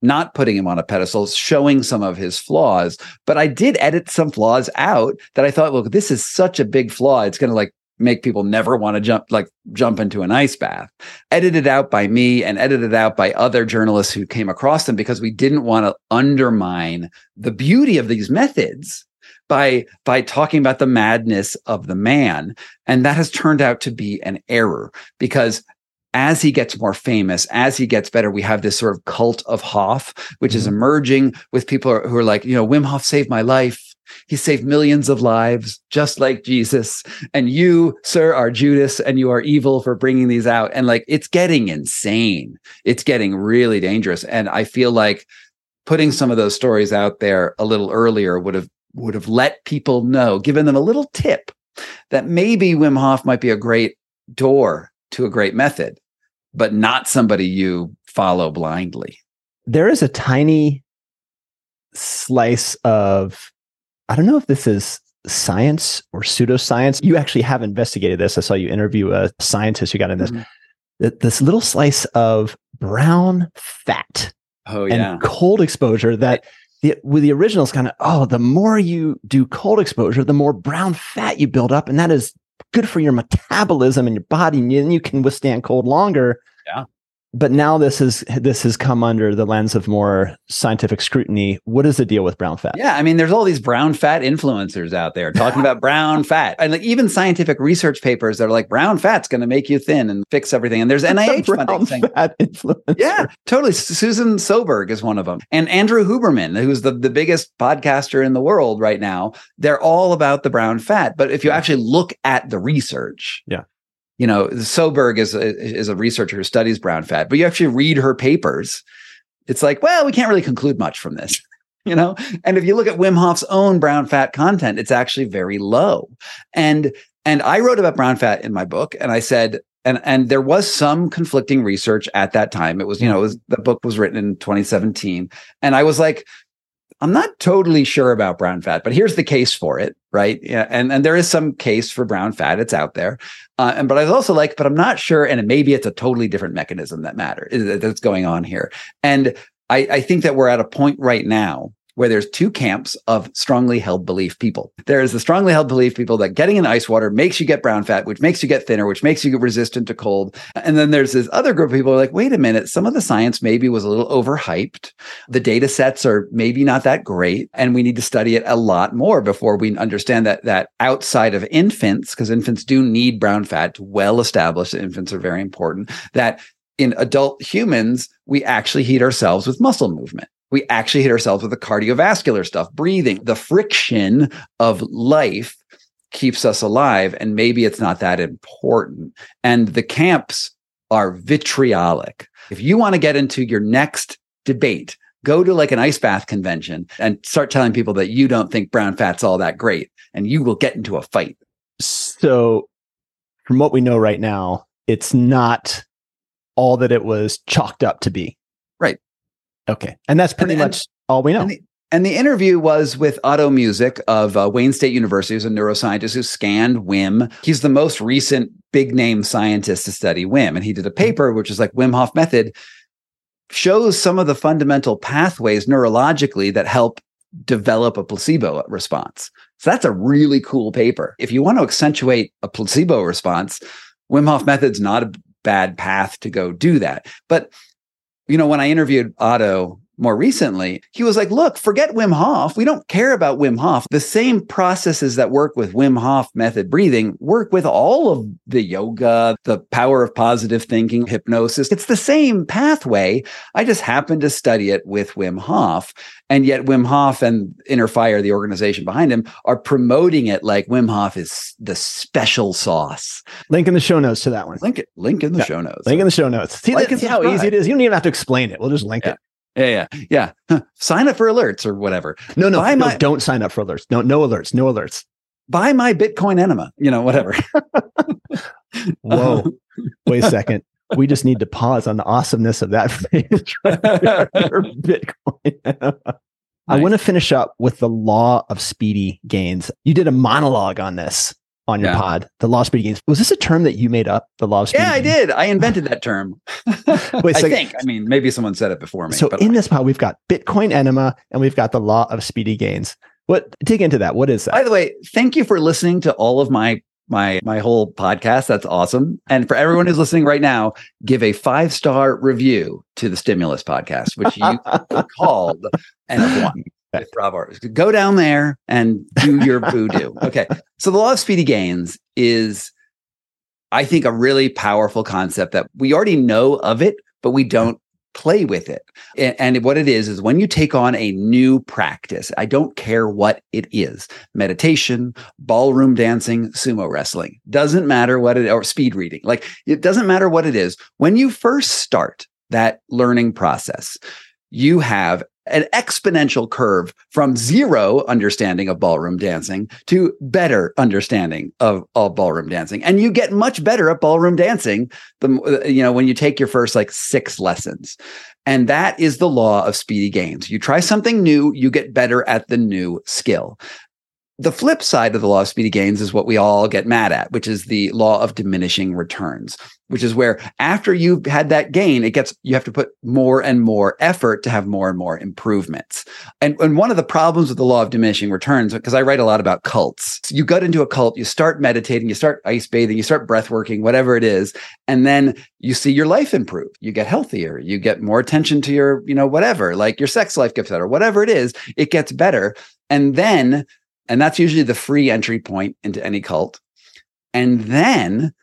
not putting him on a pedestal, showing some of his flaws. But I did edit some flaws out that I thought, look, this is such a big flaw. It's going to like make people never want to jump like jump into an ice bath. Edited out by me and edited out by other journalists who came across them because we didn't want to undermine the beauty of these methods by by talking about the madness of the man and that has turned out to be an error because as he gets more famous, as he gets better, we have this sort of cult of Hof, which mm-hmm. is emerging with people who are like, you know, Wim Hof saved my life. He saved millions of lives, just like Jesus. And you, sir, are Judas and you are evil for bringing these out. And like, it's getting insane. It's getting really dangerous. And I feel like putting some of those stories out there a little earlier would have, would have let people know, given them a little tip that maybe Wim Hof might be a great door to a great method but not somebody you follow blindly. There is a tiny slice of, I don't know if this is science or pseudoscience. You actually have investigated this. I saw you interview a scientist who got in this. Mm-hmm. This little slice of brown fat oh, yeah. and cold exposure that the, with the originals kind of, oh, the more you do cold exposure, the more brown fat you build up. And that is good for your metabolism and your body, and you can withstand cold longer. Yeah but now this is this has come under the lens of more scientific scrutiny. What is the deal with brown fat? Yeah, I mean, there's all these brown fat influencers out there talking about brown fat, and like even scientific research papers that are like brown fat's going to make you thin and fix everything. And there's NIH brown funding fat influencer. Yeah, totally. Susan Soberg is one of them, and Andrew Huberman, who's the the biggest podcaster in the world right now. They're all about the brown fat. But if you actually look at the research, yeah you know, Soberg is a, is a researcher who studies brown fat, but you actually read her papers. It's like, well, we can't really conclude much from this, you know? And if you look at Wim Hof's own brown fat content, it's actually very low. And and I wrote about brown fat in my book, and I said, and and there was some conflicting research at that time. It was, you know, was, the book was written in 2017, and I was like, I'm not totally sure about brown fat, but here's the case for it, right? Yeah, and and there is some case for brown fat; it's out there. Uh, and but I was also like, but I'm not sure, and maybe it's a totally different mechanism that matters that's going on here. And I, I think that we're at a point right now where there's two camps of strongly held belief people. There is the strongly held belief people that getting in ice water makes you get brown fat, which makes you get thinner, which makes you resistant to cold. And then there's this other group of people like, wait a minute, some of the science maybe was a little overhyped. The data sets are maybe not that great. And we need to study it a lot more before we understand that that outside of infants, because infants do need brown fat, well established infants are very important, that in adult humans, we actually heat ourselves with muscle movement we actually hit ourselves with the cardiovascular stuff, breathing. The friction of life keeps us alive. And maybe it's not that important. And the camps are vitriolic. If you want to get into your next debate, go to like an ice bath convention and start telling people that you don't think brown fat's all that great, and you will get into a fight. So, from what we know right now, it's not all that it was chalked up to be. Okay. And that's pretty and, much and, all we know. And the, and the, interview was with Otto Muzik of uh, Wayne State University, who's a neuroscientist who scanned Wim. He's the most recent big name scientist to study Wim. And he did a paper, which is like Wim Hof method, shows some of the fundamental pathways neurologically that help develop a placebo response. So that's a really cool paper. If you want to accentuate a placebo response, Wim Hof method's not a bad path to go do that. But you know, when I interviewed Otto more recently, he was like, look, forget Wim Hof. We don't care about Wim Hof. The same processes that work with Wim Hof method breathing work with all of the yoga, the power of positive thinking, hypnosis. It's the same pathway. I just happen to study it with Wim Hof. And yet Wim Hof and Inner Fire, the organization behind him, are promoting it like Wim Hof is the special sauce. Link in the show notes to that one. Link it. Link in the yeah. show notes. Link in the show notes. See, like that's how easy it is. You don't even have to explain it. We'll just link yeah. it. Yeah, yeah, yeah. Huh. Sign up for alerts or whatever. No, no, Buy no my- don't sign up for alerts. No, no alerts. No alerts. Buy my Bitcoin enema. You know, whatever. Whoa. Um, Wait a second. We just need to pause on the awesomeness of that phrase. right Bitcoin. I want to finish up with the law of speedy gains. You did a monologue on this on your Yeah. pod, the law of speedy gains. Was this a term that you made up? The law of speedy yeah, I did. I invented that term. Wait, I so- think. I mean, maybe someone said it before me. So but in this pod, we've got Bitcoin enema and we've got the law of speedy gains. What dig into that? What is that? By the way, thank you for listening to all of my my my whole podcast. That's awesome. And for everyone who's listening right now, give a five star review to the Stimulus podcast, which you called N of One with Rob. Go down there and do your voodoo. Okay. So the law of speedy gains is, I think, a really powerful concept that we already know of it, but we don't play with it. And what it is, is when you take on a new practice, I don't care what it is meditation, ballroom dancing, sumo wrestling, doesn't matter what it or speed reading. Like it doesn't matter what it is. When you first start that learning process, you have an exponential curve from zero understanding of ballroom dancing to better understanding of, of ballroom dancing. And you get much better at ballroom dancing the uh, you know when you take your first like six lessons. And that is the law of speedy gains. You try something new, you get better at the new skill. The flip side of the law of speedy gains is what we all get mad at, which is the law of diminishing returns, which is where after you've had that gain, it gets you have to put more and more effort to have more and more improvements. And, and one of the problems with the law of diminishing returns, because I write a lot about cults, you get into a cult, you start meditating, you start ice bathing, you start breath working, whatever it is, and then you see your life improve. You get healthier, you get more attention to your, you know, whatever, like your sex life gets better, whatever it is, it gets better. And then, and that's usually the free entry point into any cult. And then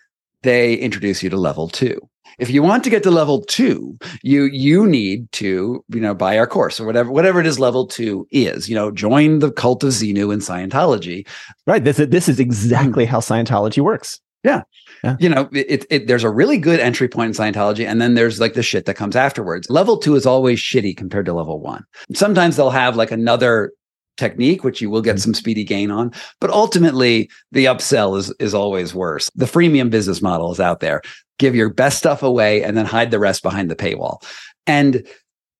they introduce you to level two. If you want to get to level two, you you need to you know buy our course or whatever whatever it is level two is. You know, join the cult of Xenu in Scientology. right. This, this is exactly how Scientology works. Yeah. You know, it, it there's a really good entry point in Scientology, and then there's like the shit that comes afterwards. Level two is always shitty compared to level one. Sometimes they'll have like another technique which you will get mm-hmm. some speedy gain on but ultimately the upsell is is always worse. The freemium business model is out there. Give your best stuff away and then hide the rest behind the paywall. And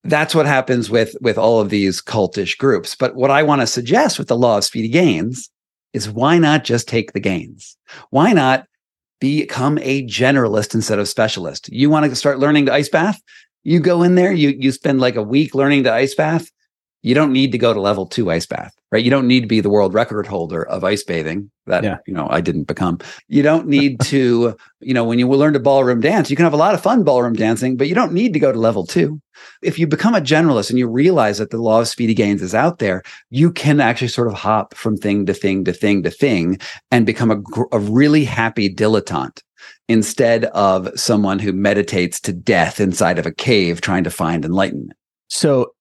that's what happens with with all of these cultish groups. But what i want to suggest with the law of speedy gains is why not just take the gains? Why not become a generalist instead of specialist? You want to start learning to ice bath? You go in there you you spend like a week learning to ice bath you don't need to go to level two ice bath, right? You don't need to be the world record holder of ice bathing that, Yeah. you know, I didn't become. You don't need to, you know, when you learn to ballroom dance, you can have a lot of fun ballroom dancing, but you don't need to go to level two. If you become a generalist and you realize that the law of speedy gains is out there, you can actually sort of hop from thing to thing to thing to thing and become a, a really happy dilettante instead of someone who meditates to death inside of a cave trying to find enlightenment. So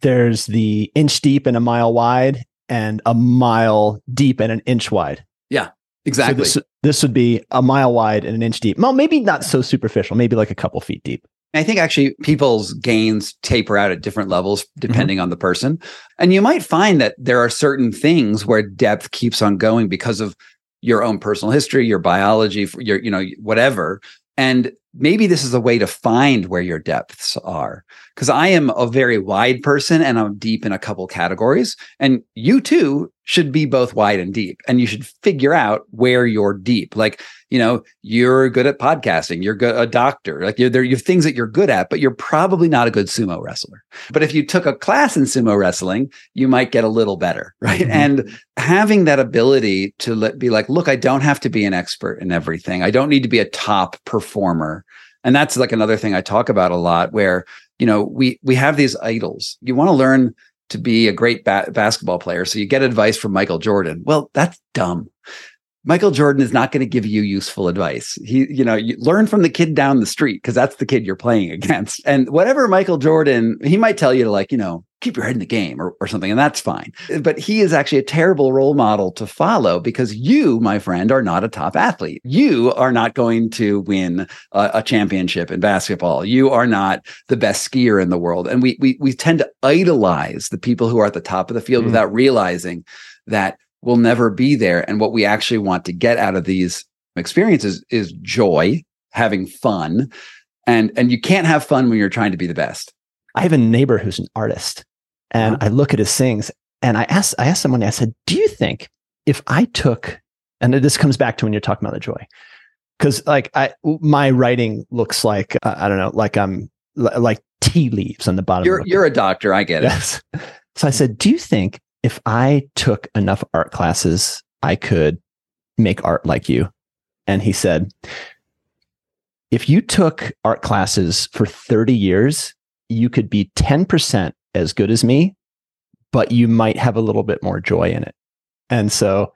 there's the inch deep and a mile wide, and a mile deep and an inch wide. Yeah, exactly. So this, this would be a mile wide and an inch deep. Well, maybe not so superficial, maybe like a couple feet deep. I think actually people's gains taper out at different levels mm-hmm. depending on the person. And you might find that there are certain things where depth keeps on going because of your own personal history, your biology, your, you know, whatever. And maybe this is a way to find where your depths are. Because I am a very wide person and I'm deep in a couple categories. And you too should be both wide and deep. And you should figure out where you're deep. Like, you know, you're good at podcasting, you're good a doctor, like you're there, you have things that you're good at, but you're probably not a good sumo wrestler. But if you took a class in sumo wrestling, you might get a little better, right? Mhm. And having that ability to let, be like, look, I don't have to be an expert in everything. I don't need to be a top performer. And that's like another thing I talk about a lot where, you know, we we have these idols. You want to learn to be a great ba- basketball player. So you get advice from Michael Jordan. Well, that's dumb. Michael Jordan is not going to give you useful advice. He, you know, you learn from the kid down the street because that's the kid you're playing against. And whatever Michael Jordan, he might tell you to like, you know, keep your head in the game or, or something, and that's fine. But he is actually a terrible role model to follow because you, my friend, are not a top athlete. You are not going to win a, a championship in basketball. You are not the best skier in the world. And we we we tend to idolize the people who are at the top of the field mm. without realizing that we'll never be there. And what we actually want to get out of these experiences is joy, having fun. And and you can't have fun when you're trying to be the best. I have a neighbor who's an artist and uh-huh. I look at his things and I asked, I asked someone, I said, do you think if I took, and this comes back to when you're talking about the joy, because like I, my writing looks like, uh, I don't know, like I'm like tea leaves on the bottom. You're, you're a doctor. I get it. Yes. So I said, do you think if I took enough art classes, I could make art like you? And he said, if you took art classes for 30 years, you could be 10% as good as me, but you might have a little bit more joy in it. And so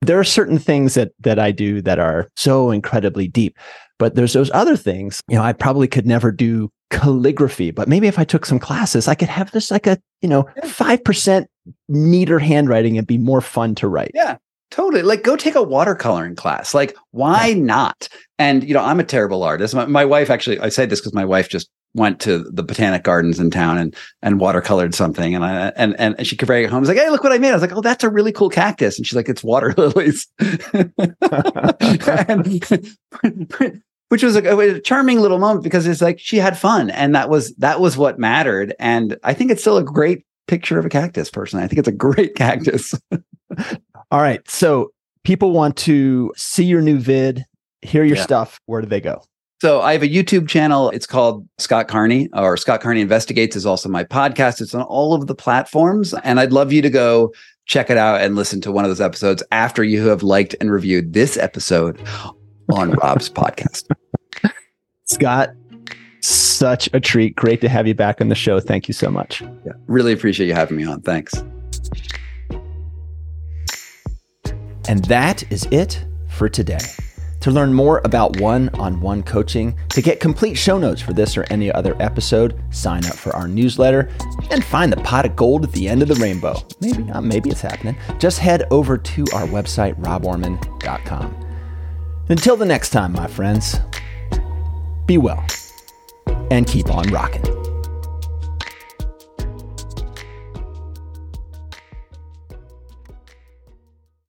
there are certain things that that I do that are so incredibly deep. But there's those other things, you know, I probably could never do calligraphy, but maybe if I took some classes, I could have this like a, you know, 5% neater handwriting and be more fun to write. Yeah. Totally. Like go take a watercoloring class. Like why yeah. not? And you know, I'm a terrible artist. My, my wife actually I say this because my wife just went to the botanic gardens in town and and watercolored something and I and and she could bring it home. I was like, hey, look what I made. I was like, oh, that's a really cool cactus. And she's like, it's water lilies. and, which was a, a, charming little moment because it's like she had fun and that was that was what mattered. And I think it's still a great picture of a cactus personally. I think it's a great cactus. All right. So people want to see your new vid, hear your yeah. stuff. Where do they go? So I have a YouTube channel. It's called Scott Carney or Scott Carney Investigates is also my podcast. It's on all of the platforms. And I'd love you to go check it out and listen to one of those episodes after you have liked and reviewed this episode on Rob's podcast. Scott, such a treat. Great to have you back on the show. Thank you so much. Yeah, really appreciate you having me on. Thanks. And that is it for today. To learn more about one on one coaching, to get complete show notes for this or any other episode, sign up for our newsletter, and find the pot of gold at the end of the rainbow. Maybe not, maybe it's happening. Just head over to our website, roborman.com. Until the next time, my friends, be well and keep on rocking.